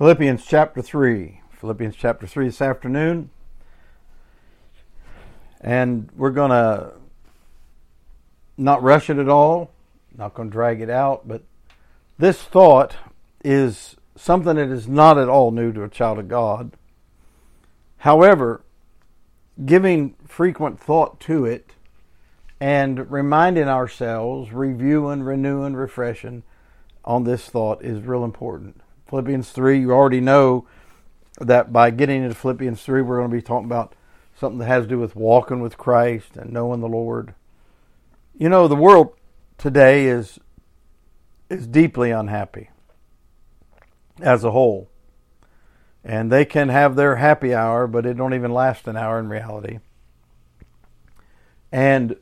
Philippians chapter 3. Philippians chapter 3 this afternoon. And we're going to not rush it at all, not going to drag it out, but this thought is something that is not at all new to a child of God. However, giving frequent thought to it and reminding ourselves, reviewing, renewing, refreshing on this thought is real important. Philippians 3, you already know that by getting into Philippians 3, we're going to be talking about something that has to do with walking with Christ and knowing the Lord. You know, the world today is is deeply unhappy as a whole. And they can have their happy hour, but it don't even last an hour in reality. And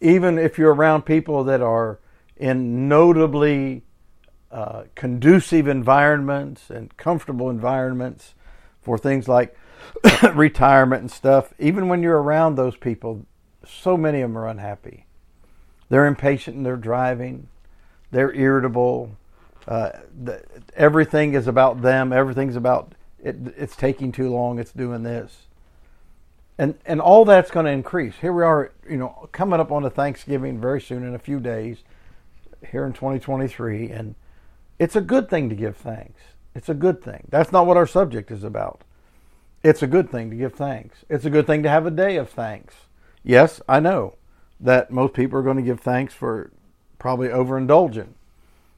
even if you're around people that are in notably uh, conducive environments and comfortable environments for things like retirement and stuff, even when you're around those people, so many of them are unhappy. They're impatient in their driving, they're irritable. Uh, the, everything is about them. Everything's about it, it's taking too long. It's doing this, and and all that's going to increase. Here we are, you know, coming up on a Thanksgiving very soon in a few days, here in 2023, and it's a good thing to give thanks. It's a good thing. That's not what our subject is about. It's a good thing to give thanks. It's a good thing to have a day of thanks. Yes, I know that most people are going to give thanks for probably overindulgent.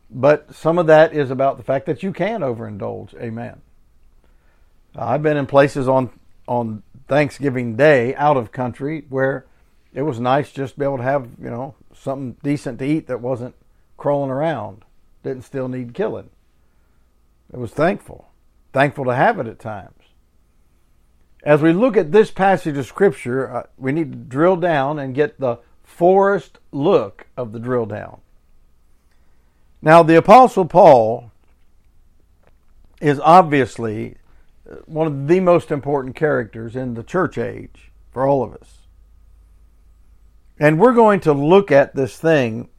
But some of that is about the fact that you can overindulge. Amen. I've been in places on on Thanksgiving Day out of country where it was nice just to be able to have, you know, something decent to eat that wasn't crawling around didn't still need killing. It was thankful, thankful to have it at times. As we look at this passage of Scripture, uh, we need to drill down and get the forest look of the drill down. Now, the Apostle Paul is obviously uh, one of the most important characters in the church age for all of us. And we're going to look at this thing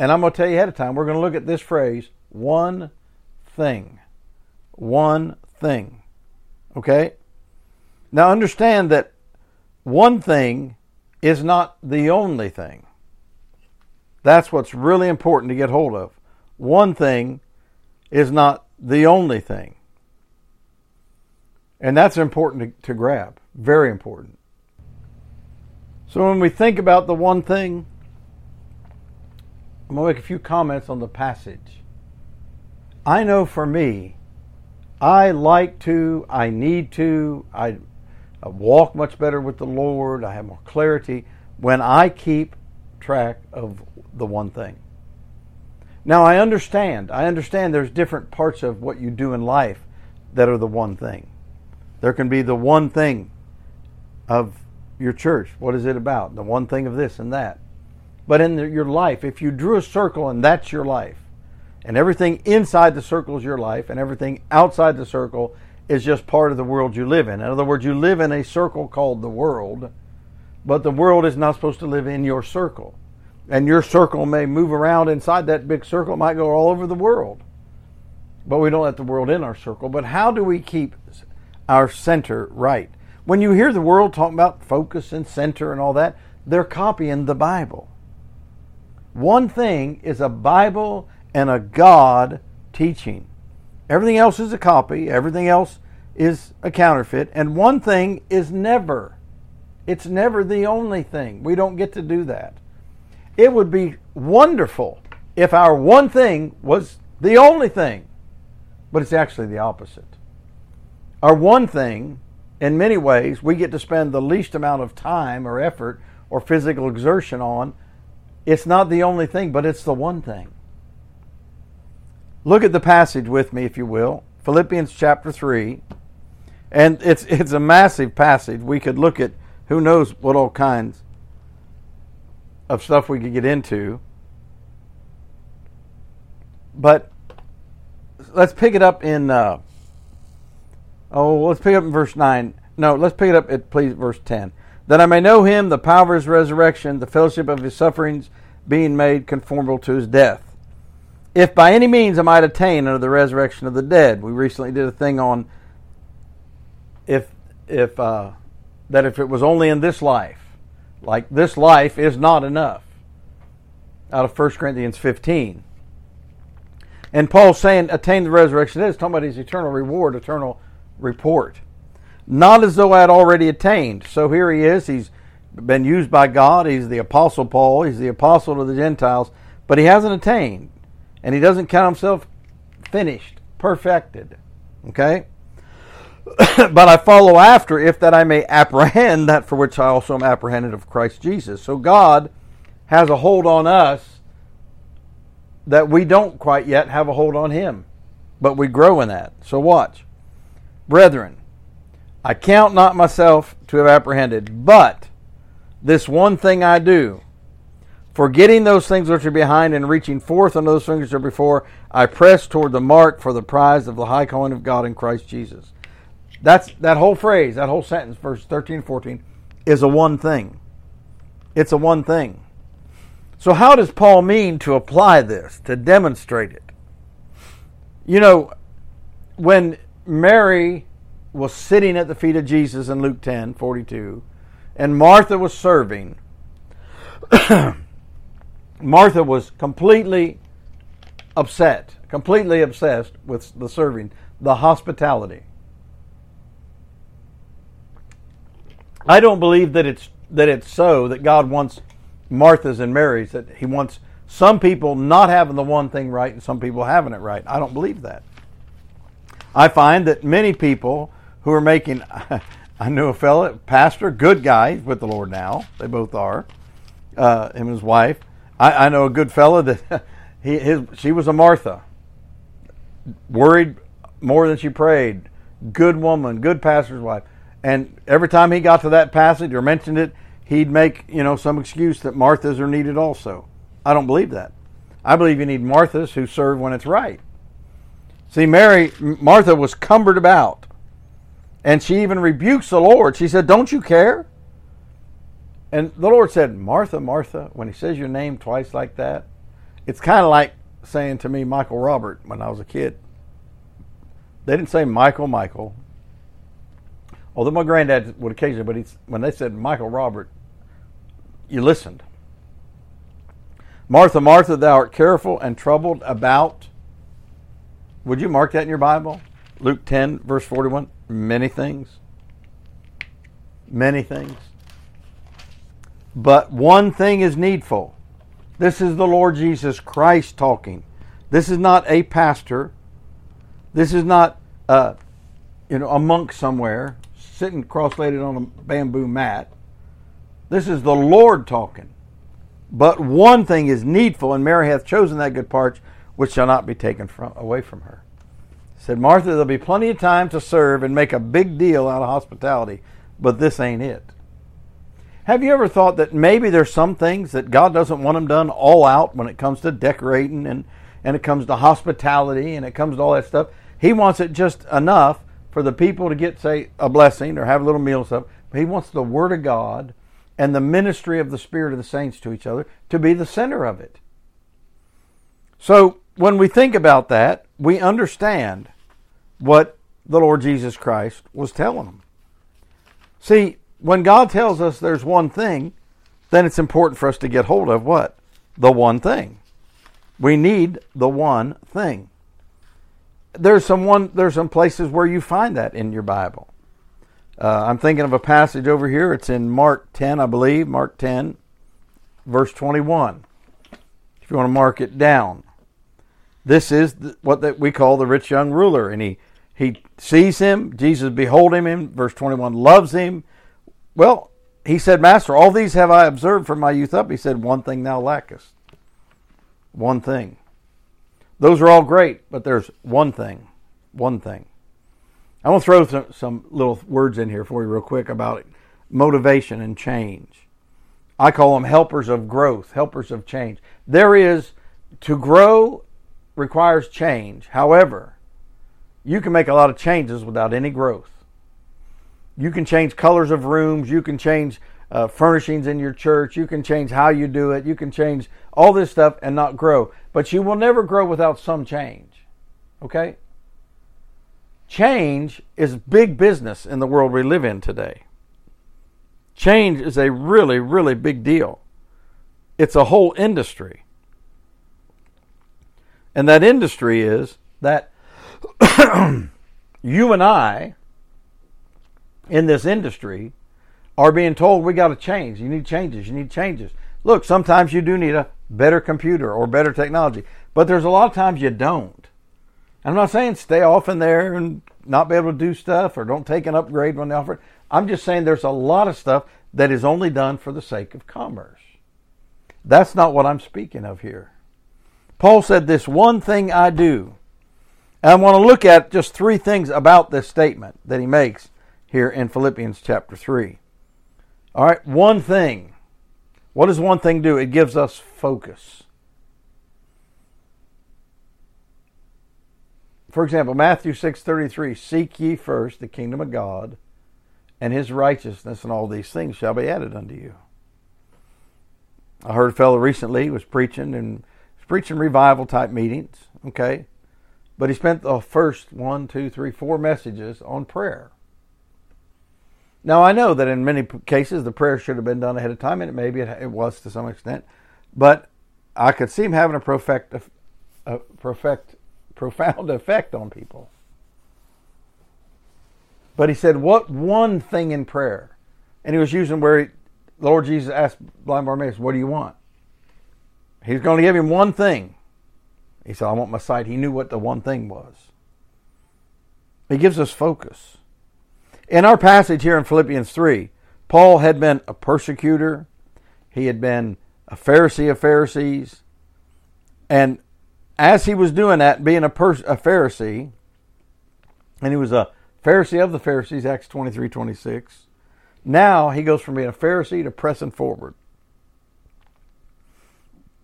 and I'm going to tell you ahead of time, we're going to look at this phrase one thing. One thing. Okay? Now understand that one thing is not the only thing. That's what's really important to get hold of. One thing is not the only thing. And that's important to, to grab. Very important. So when we think about the one thing, I'm going to make a few comments on the passage. I know for me, I like to, I need to, I walk much better with the Lord, I have more clarity when I keep track of the one thing. Now, I understand, I understand there's different parts of what you do in life that are the one thing. There can be the one thing of your church. What is it about? The one thing of this and that. But in the, your life, if you drew a circle and that's your life, and everything inside the circle is your life, and everything outside the circle is just part of the world you live in. In other words, you live in a circle called the world, but the world is not supposed to live in your circle. And your circle may move around inside that big circle, it might go all over the world. But we don't let the world in our circle. But how do we keep our center right? When you hear the world talking about focus and center and all that, they're copying the Bible. One thing is a Bible and a God teaching. Everything else is a copy, everything else is a counterfeit, and one thing is never. It's never the only thing. We don't get to do that. It would be wonderful if our one thing was the only thing, but it's actually the opposite. Our one thing, in many ways, we get to spend the least amount of time or effort or physical exertion on it's not the only thing, but it's the one thing. Look at the passage with me, if you will. Philippians chapter 3. And it's, it's a massive passage. We could look at who knows what all kinds of stuff we could get into. But let's pick it up in, uh, oh, let's pick up in verse 9. No, let's pick it up at, please, verse 10 that I may know him, the power of his resurrection, the fellowship of his sufferings, being made conformable to his death, if by any means I might attain unto the resurrection of the dead. We recently did a thing on if if uh, that if it was only in this life, like this life is not enough. Out of 1 Corinthians 15. And Paul's saying attain the resurrection is talking about his eternal reward, eternal report. Not as though I had already attained. So here he is. He's been used by God. He's the apostle Paul. He's the apostle to the Gentiles, but he hasn't attained and he doesn't count himself finished, perfected. Okay? but I follow after, if that I may apprehend that for which I also am apprehended of Christ Jesus. So God has a hold on us that we don't quite yet have a hold on Him, but we grow in that. So watch. Brethren, I count not myself to have apprehended, but this one thing I do Forgetting those things which are behind and reaching forth on those things which are before, I press toward the mark for the prize of the high calling of God in Christ Jesus. That's that whole phrase, that whole sentence, verse 13 and 14, is a one thing. It's a one thing. So, how does Paul mean to apply this, to demonstrate it? You know, when Mary was sitting at the feet of Jesus in Luke 10 42, and Martha was serving, Martha was completely upset, completely obsessed with the serving, the hospitality. I don't believe that it's that it's so that God wants Martha's and Mary's that he wants some people not having the one thing right and some people having it right. I don't believe that. I find that many people who are making I knew a fellow, pastor, good guy with the Lord now. They both are. Uh, him and his wife. I, I know a good fellow that he his she was a Martha, worried more than she prayed. Good woman, good pastor's wife, and every time he got to that passage or mentioned it, he'd make you know some excuse that Marthas are needed also. I don't believe that. I believe you need Marthas who serve when it's right. See, Mary, Martha was cumbered about. And she even rebukes the Lord. She said, Don't you care? And the Lord said, Martha, Martha, when he says your name twice like that, it's kind of like saying to me, Michael Robert, when I was a kid. They didn't say Michael, Michael. Although my granddad would occasionally, but he's, when they said Michael Robert, you listened. Martha, Martha, thou art careful and troubled about. Would you mark that in your Bible? Luke 10, verse 41. Many things. Many things. But one thing is needful. This is the Lord Jesus Christ talking. This is not a pastor. This is not uh, you know, a monk somewhere sitting cross-legged on a bamboo mat. This is the Lord talking. But one thing is needful, and Mary hath chosen that good part which shall not be taken from, away from her. Said Martha, there'll be plenty of time to serve and make a big deal out of hospitality, but this ain't it. Have you ever thought that maybe there's some things that God doesn't want them done all out when it comes to decorating and, and it comes to hospitality and it comes to all that stuff? He wants it just enough for the people to get, say, a blessing or have a little meal and stuff. But he wants the Word of God and the ministry of the Spirit of the saints to each other to be the center of it. So when we think about that, we understand what the Lord Jesus Christ was telling them. See, when God tells us there's one thing, then it's important for us to get hold of what? The one thing. We need the one thing. There's some one there's some places where you find that in your Bible. Uh, I'm thinking of a passage over here. It's in Mark 10, I believe, Mark 10, verse 21. If you want to mark it down, this is what that we call the rich young ruler, and he he sees him. Jesus behold him in verse 21, loves him, well, he said, Master, all these have I observed from my youth up. He said, One thing thou lackest. One thing. Those are all great, but there's one thing. One thing. I want to throw some, some little words in here for you, real quick, about motivation and change. I call them helpers of growth, helpers of change. There is, to grow requires change. However, you can make a lot of changes without any growth. You can change colors of rooms. You can change uh, furnishings in your church. You can change how you do it. You can change all this stuff and not grow. But you will never grow without some change. Okay? Change is big business in the world we live in today. Change is a really, really big deal. It's a whole industry. And that industry is that you and I in this industry are being told we got to change. You need changes. You need changes. Look, sometimes you do need a better computer or better technology, but there's a lot of times you don't. I'm not saying stay off in there and not be able to do stuff or don't take an upgrade when they offer it. I'm just saying there's a lot of stuff that is only done for the sake of commerce. That's not what I'm speaking of here. Paul said, This one thing I do. And I want to look at just three things about this statement that he makes here in Philippians chapter 3. All right, one thing. What does one thing do? It gives us focus. For example, Matthew 6:33, "Seek ye first the kingdom of God and his righteousness, and all these things shall be added unto you." I heard a fellow recently was preaching and preaching revival type meetings, okay? But he spent the first one, two, three, four messages on prayer. Now I know that in many cases the prayer should have been done ahead of time, and maybe it, was to some extent, but I could see him having a perfect, a perfect, profound effect on people. But he said, "What one thing in prayer?" And he was using where he, Lord Jesus asked blind Bartimaeus, "What do you want?" He's going to give him one thing. He said, "I want my sight." He knew what the one thing was. He gives us focus. In our passage here in Philippians 3, Paul had been a persecutor, he had been a Pharisee of Pharisees, and as he was doing that, being a, pers- a Pharisee, and he was a Pharisee of the Pharisees, Acts 23 26, now he goes from being a Pharisee to pressing forward.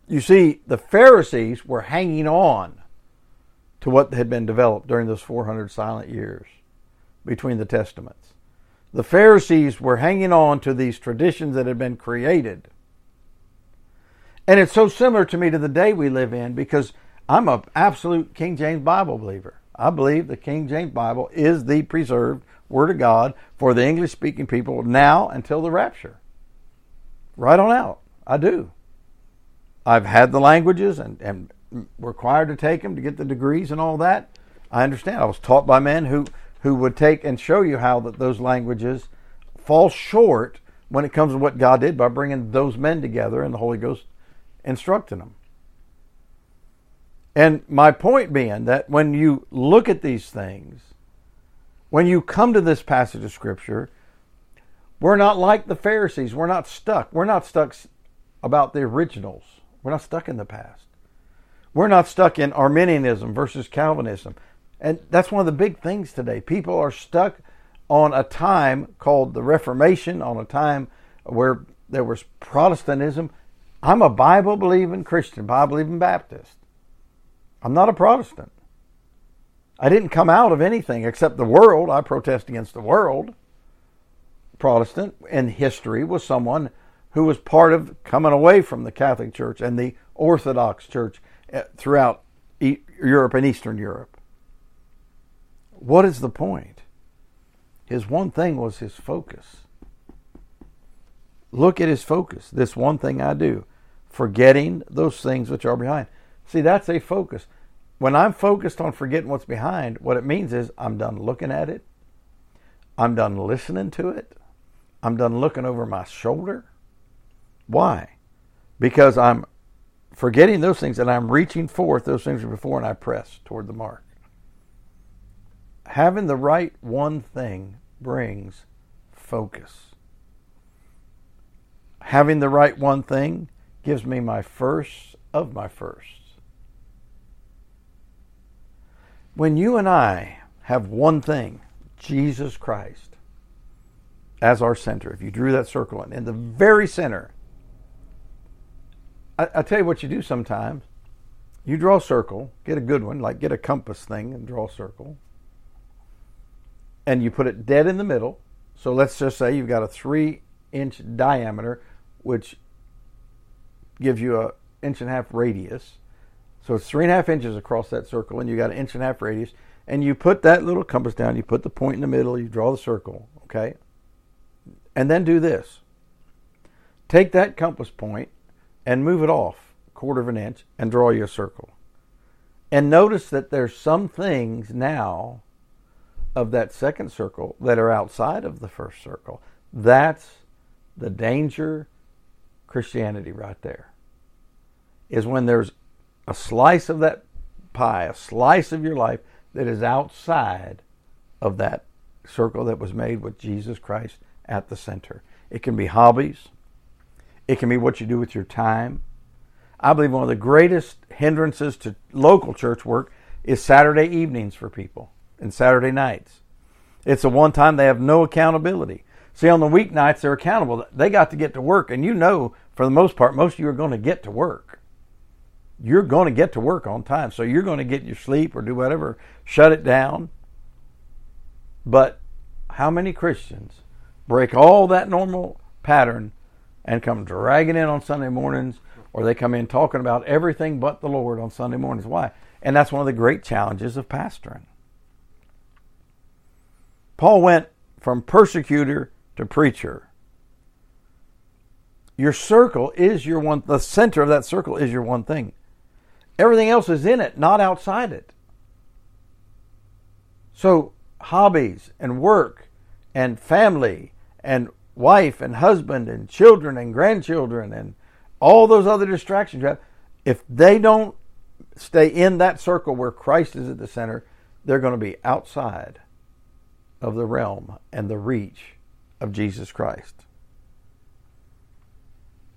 You see, the Pharisees were hanging on to what had been developed during those 400 silent years between the Testaments. The Pharisees were hanging on to these traditions that had been created. And it's so similar to me to the day we live in because I'm an absolute King James Bible believer. I believe the King James Bible is the preserved Word of God for the English speaking people now until the rapture. Right on out. I do. I've had the languages and, and required to take them to get the degrees and all that. I understand. I was taught by men who who would take and show you how that those languages fall short when it comes to what God did by bringing those men together and the Holy Ghost instructing them. And my point being that when you look at these things, when you come to this passage of Scripture, we're not like the Pharisees. We're not stuck. We're not stuck about the originals. We're not stuck in the past. We're not stuck in Arminianism versus Calvinism. And that's one of the big things today. People are stuck on a time called the Reformation, on a time where there was Protestantism. I'm a Bible believing Christian, Bible believing Baptist. I'm not a Protestant. I didn't come out of anything except the world. I protest against the world. Protestant in history was someone who was part of coming away from the Catholic Church and the Orthodox Church eh, throughout Europe and Eastern Europe. What is the point? His one thing was his focus. Look at his focus. This one thing I do, forgetting those things which are behind. See, that's a focus. When I'm focused on forgetting what's behind, what it means is I'm done looking at it. I'm done listening to it. I'm done looking over my shoulder. Why? Because I'm forgetting those things and I'm reaching forth those things before and I press toward the mark having the right one thing brings focus. Having the right one thing gives me my first of my firsts. When you and I have one thing, Jesus Christ, as our center, if you drew that circle in, in the very center, I, I tell you what you do sometimes. You draw a circle, get a good one, like get a compass thing and draw a circle and you put it dead in the middle. So let's just say you've got a three inch diameter, which gives you a inch and a half radius. So it's three and a half inches across that circle, and you got an inch and a half radius. And you put that little compass down, you put the point in the middle, you draw the circle, okay? And then do this. Take that compass point and move it off a quarter of an inch and draw you a circle. And notice that there's some things now of that second circle that are outside of the first circle. That's the danger Christianity right there. Is when there's a slice of that pie, a slice of your life that is outside of that circle that was made with Jesus Christ at the center. It can be hobbies, it can be what you do with your time. I believe one of the greatest hindrances to local church work is Saturday evenings for people and Saturday nights. It's the one time they have no accountability. See, on the weeknights, they're accountable. They got to get to work, and you know, for the most part, most of you are going to get to work. You're going to get to work on time. So you're going to get your sleep or do whatever, shut it down. But how many Christians break all that normal pattern and come dragging in on Sunday mornings, or they come in talking about everything but the Lord on Sunday mornings? Why? And that's one of the great challenges of pastoring. Paul went from persecutor to preacher. Your circle is your one, the center of that circle is your one thing. Everything else is in it, not outside it. So, hobbies and work and family and wife and husband and children and grandchildren and all those other distractions you have, if they don't stay in that circle where Christ is at the center, they're going to be outside of the realm and the reach of Jesus Christ.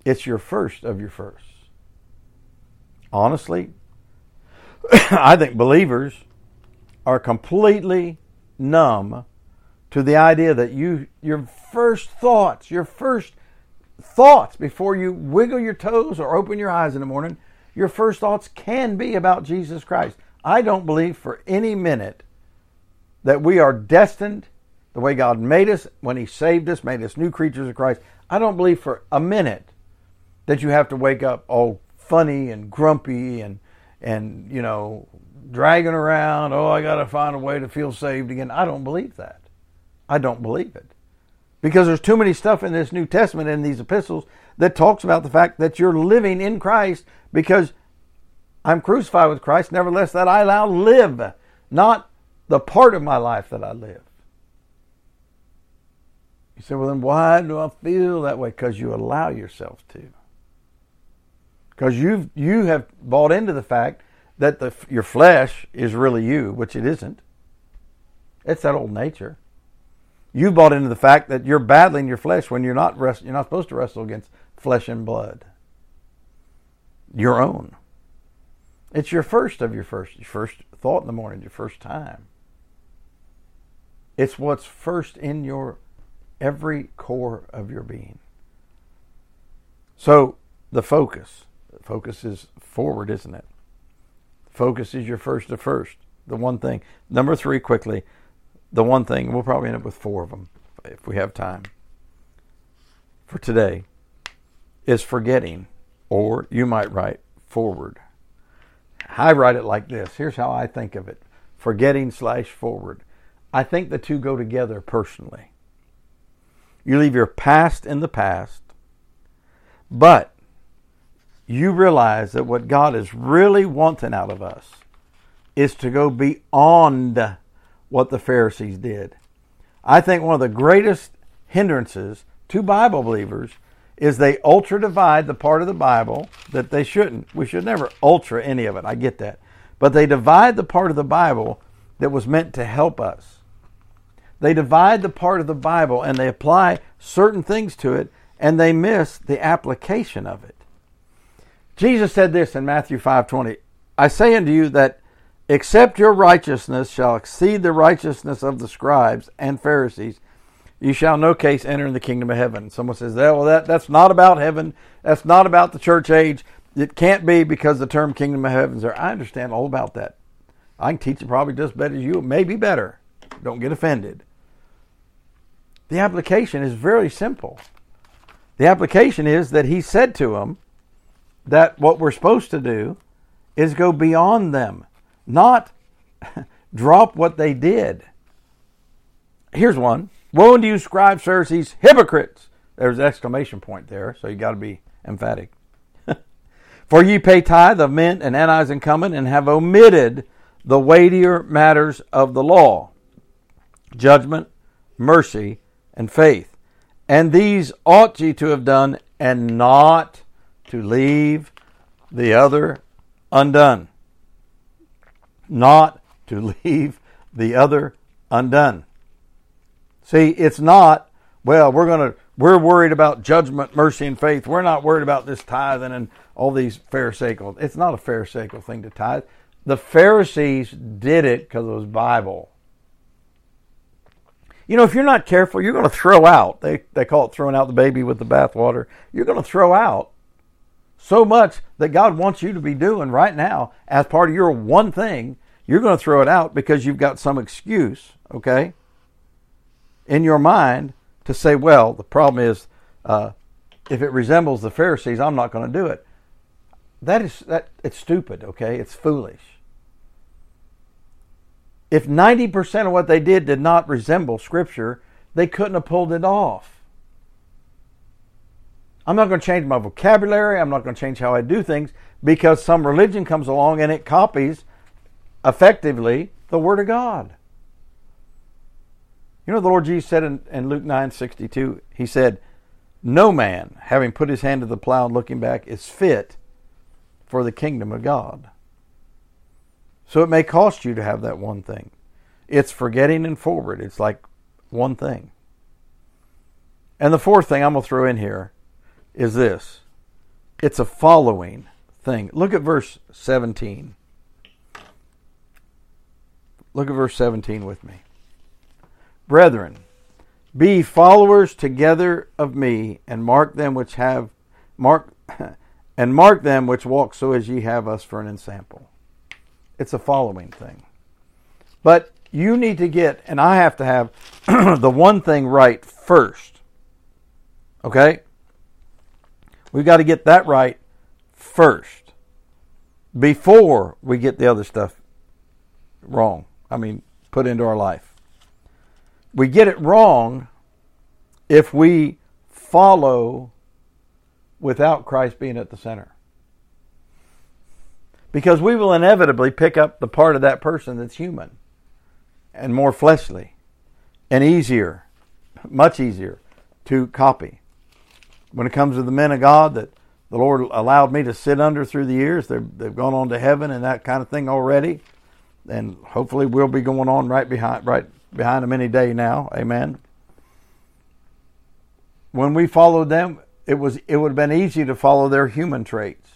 It's your first of your first. Honestly, I think believers are completely numb to the idea that you your first thoughts, your first thoughts before you wiggle your toes or open your eyes in the morning, your first thoughts can be about Jesus Christ. I don't believe for any minute that we are destined the way God made us when He saved us, made us new creatures of Christ. I don't believe for a minute that you have to wake up all funny and grumpy and and you know dragging around. Oh, I got to find a way to feel saved again. I don't believe that. I don't believe it because there's too many stuff in this New Testament in these epistles that talks about the fact that you're living in Christ because I'm crucified with Christ. Nevertheless, that I now live, not the part of my life that I live. You say, well, then why do I feel that way? Because you allow yourself to. Because you've you have bought into the fact that the your flesh is really you, which it isn't. It's that old nature. You bought into the fact that you're battling your flesh when you're not rest, you're not supposed to wrestle against flesh and blood. Your own. It's your first of your first your first thought in the morning, your first time. It's what's first in your every core of your being. So the focus, the focus is forward, isn't it? Focus is your first of first, the one thing. Number three, quickly, the one thing. We'll probably end up with four of them if we have time for today. Is forgetting, or you might write forward. I write it like this. Here's how I think of it: forgetting slash forward. I think the two go together personally. You leave your past in the past, but you realize that what God is really wanting out of us is to go beyond what the Pharisees did. I think one of the greatest hindrances to Bible believers is they ultra divide the part of the Bible that they shouldn't. We should never ultra any of it. I get that. But they divide the part of the Bible that was meant to help us. They divide the part of the Bible and they apply certain things to it and they miss the application of it. Jesus said this in Matthew 5:20, I say unto you that except your righteousness shall exceed the righteousness of the scribes and Pharisees, you shall no case enter in the kingdom of heaven. Someone says, that, well, that, that's not about heaven. That's not about the church age. It can't be because the term kingdom of heaven is there. I understand all about that. I can teach it probably just as better as you, maybe better. Don't get offended. The application is very simple. The application is that he said to them that what we're supposed to do is go beyond them, not drop what they did. Here's one. Woe unto you, scribes, Pharisees, hypocrites. There's an exclamation point there, so you got to be emphatic. For ye pay tithe of mint and anise and cumin, and have omitted the weightier matters of the law judgment, mercy, and faith. And these ought ye to have done, and not to leave the other undone. Not to leave the other undone. See, it's not, well, we're going to, we're worried about judgment, mercy, and faith. We're not worried about this tithing and all these Pharisaical. It's not a Pharisaical thing to tithe. The Pharisees did it because it was Bible. You know, if you're not careful, you're going to throw out. They, they call it throwing out the baby with the bathwater. You're going to throw out so much that God wants you to be doing right now as part of your one thing. You're going to throw it out because you've got some excuse, okay, in your mind to say, well, the problem is uh, if it resembles the Pharisees, I'm not going to do it. That is that it's stupid, okay? It's foolish. If 90% of what they did did not resemble Scripture, they couldn't have pulled it off. I'm not going to change my vocabulary. I'm not going to change how I do things because some religion comes along and it copies effectively the Word of God. You know, the Lord Jesus said in, in Luke 9 62, He said, No man, having put his hand to the plow and looking back, is fit for the kingdom of God. So it may cost you to have that one thing. It's forgetting and forward. It's like one thing. And the fourth thing I'm going to throw in here is this it's a following thing. Look at verse 17. Look at verse 17 with me. Brethren, be followers together of me, and mark them which have mark and mark them which walk so as ye have us for an ensample. It's a following thing. But you need to get, and I have to have the one thing right first. Okay? We've got to get that right first before we get the other stuff wrong. I mean, put into our life. We get it wrong if we follow without Christ being at the center because we will inevitably pick up the part of that person that's human and more fleshly and easier, much easier to copy. When it comes to the men of God that the Lord allowed me to sit under through the years, they've gone on to heaven and that kind of thing already, and hopefully we'll be going on right behind right behind them any day now. Amen. When we followed them, it was it would have been easy to follow their human traits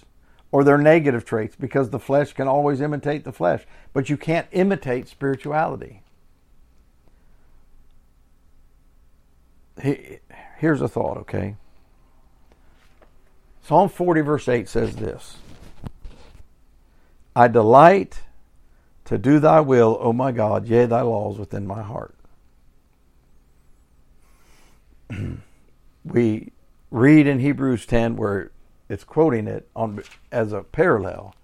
or their negative traits because the flesh can always imitate the flesh, but you can't imitate spirituality. Here's a thought, okay? Psalm 40, verse 8 says this I delight to do thy will, O my God, yea, thy laws within my heart. we read in Hebrews 10 where it's quoting it on as a parallel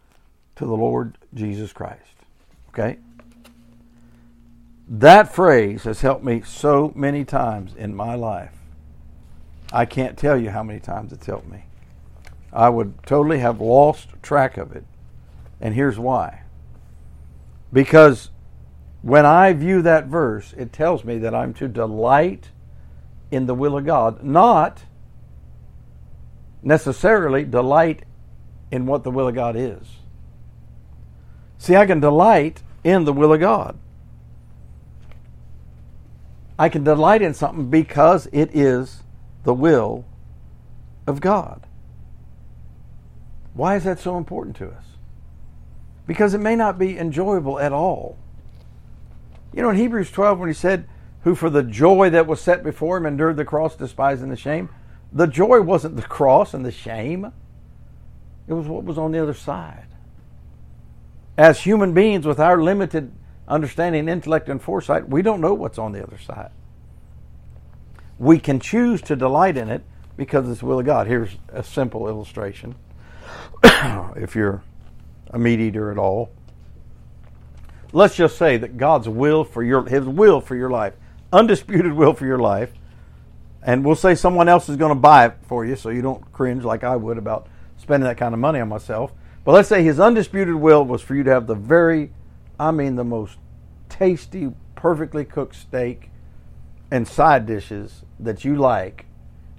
to the Lord Jesus Christ. Okay? That phrase has helped me so many times in my life. I can't tell you how many times it's helped me. I would totally have lost track of it. And here's why. Because when I view that verse, it tells me that I'm to delight in the will of God, not necessarily delight in what the will of God is. See, I can delight in the will of God. I can delight in something because it is the will of God. Why is that so important to us? Because it may not be enjoyable at all. You know, in Hebrews 12, when he said, Who for the joy that was set before him endured the cross, despising the shame, the joy wasn't the cross and the shame, it was what was on the other side. As human beings with our limited understanding, intellect, and foresight, we don't know what's on the other side. We can choose to delight in it because it's the will of God. Here's a simple illustration. if you're a meat eater at all, let's just say that God's will for your his will for your life, undisputed will for your life, and we'll say someone else is going to buy it for you so you don't cringe like I would about spending that kind of money on myself. But let's say his undisputed will was for you to have the very I mean the most tasty, perfectly cooked steak and side dishes that you like.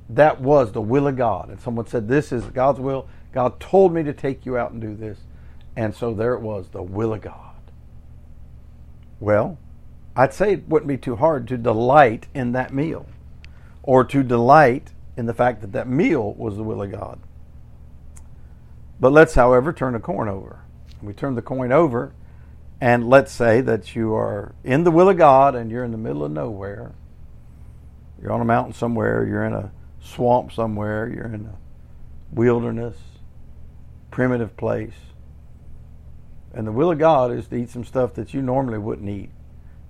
That was the will of God. And someone said, This is God's will. God told me to take you out and do this. And so there it was, the will of God. Well, I'd say it wouldn't be too hard to delight in that meal or to delight in the fact that that meal was the will of God. But let's, however, turn the coin over. We turn the coin over, and let's say that you are in the will of God and you're in the middle of nowhere. You're on a mountain somewhere, you're in a swamp somewhere, you're in a wilderness, primitive place. And the will of God is to eat some stuff that you normally wouldn't eat.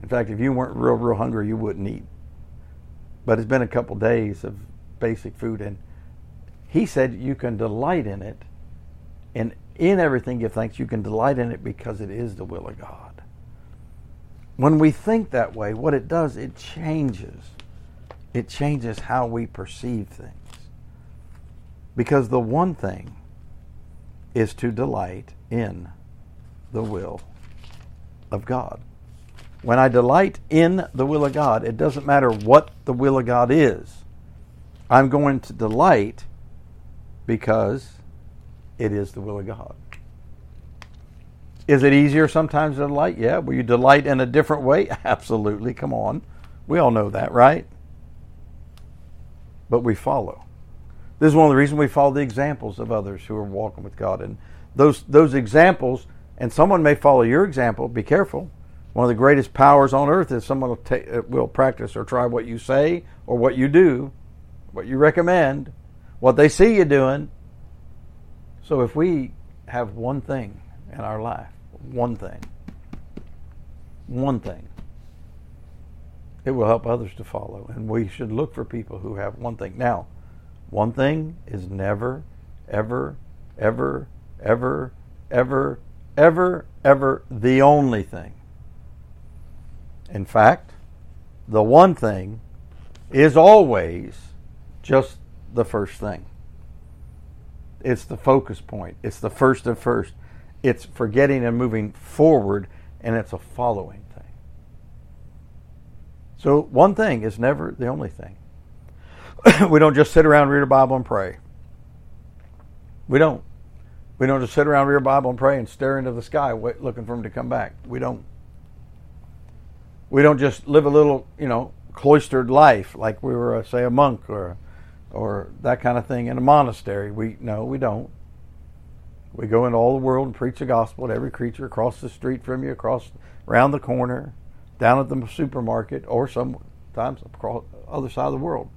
In fact, if you weren't real, real hungry, you wouldn't eat. But it's been a couple days of basic food, and he said you can delight in it, and in everything give thanks. You can delight in it because it is the will of God. When we think that way, what it does, it changes. It changes how we perceive things. Because the one thing is to delight in the will of God. When I delight in the will of God, it doesn't matter what the will of God is. I'm going to delight because it is the will of God. Is it easier sometimes to delight? Yeah. Will you delight in a different way? Absolutely. Come on. We all know that, right? But we follow. This is one of the reasons we follow the examples of others who are walking with God. And those, those examples, and someone may follow your example, be careful one of the greatest powers on earth is someone will, ta- uh, will practice or try what you say or what you do, what you recommend, what they see you doing. So if we have one thing in our life, one thing, one thing, it will help others to follow. And we should look for people who have one thing. Now, one thing is never, ever, ever, ever, ever, ever, ever the only thing. In fact, the one thing is always just the first thing. It's the focus point. It's the first of first. It's forgetting and moving forward, and it's a following thing. So, one thing is never the only thing. we don't just sit around, read a Bible, and pray. We don't. We don't just sit around, read a Bible, and pray and stare into the sky looking for him to come back. We don't we don't just live a little, you know, cloistered life like we were, uh, say, a monk or, or that kind of thing in a monastery. We no, we don't. We go into all the world and preach the gospel to every creature across the street from you, across around the corner, down at the supermarket, or sometimes across the other side of the world.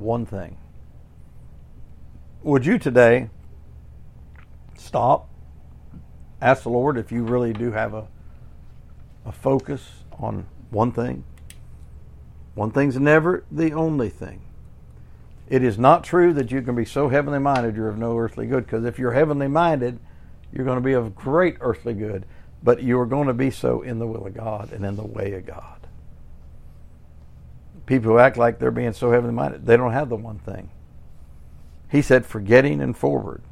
One thing. Would you today stop, ask the Lord if you really do have a a focus on one thing. One thing's never the only thing. It is not true that you can be so heavenly minded you're of no earthly good, because if you're heavenly minded, you're going to be of great earthly good, but you are going to be so in the will of God and in the way of God. People who act like they're being so heavenly minded, they don't have the one thing. He said, forgetting and forward.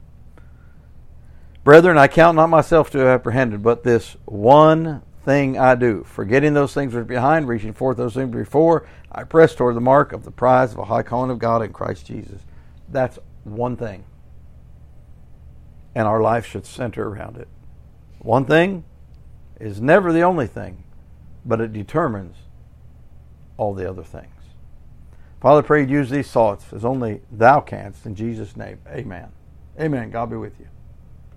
Brethren, I count not myself to have apprehended, but this one thing I do. Forgetting those things which are behind, reaching forth those things before, I press toward the mark of the prize of a high calling of God in Christ Jesus. That's one thing. And our life should center around it. One thing is never the only thing, but it determines all the other things. Father, pray you use these thoughts as only thou canst. In Jesus' name, amen. Amen. God be with you.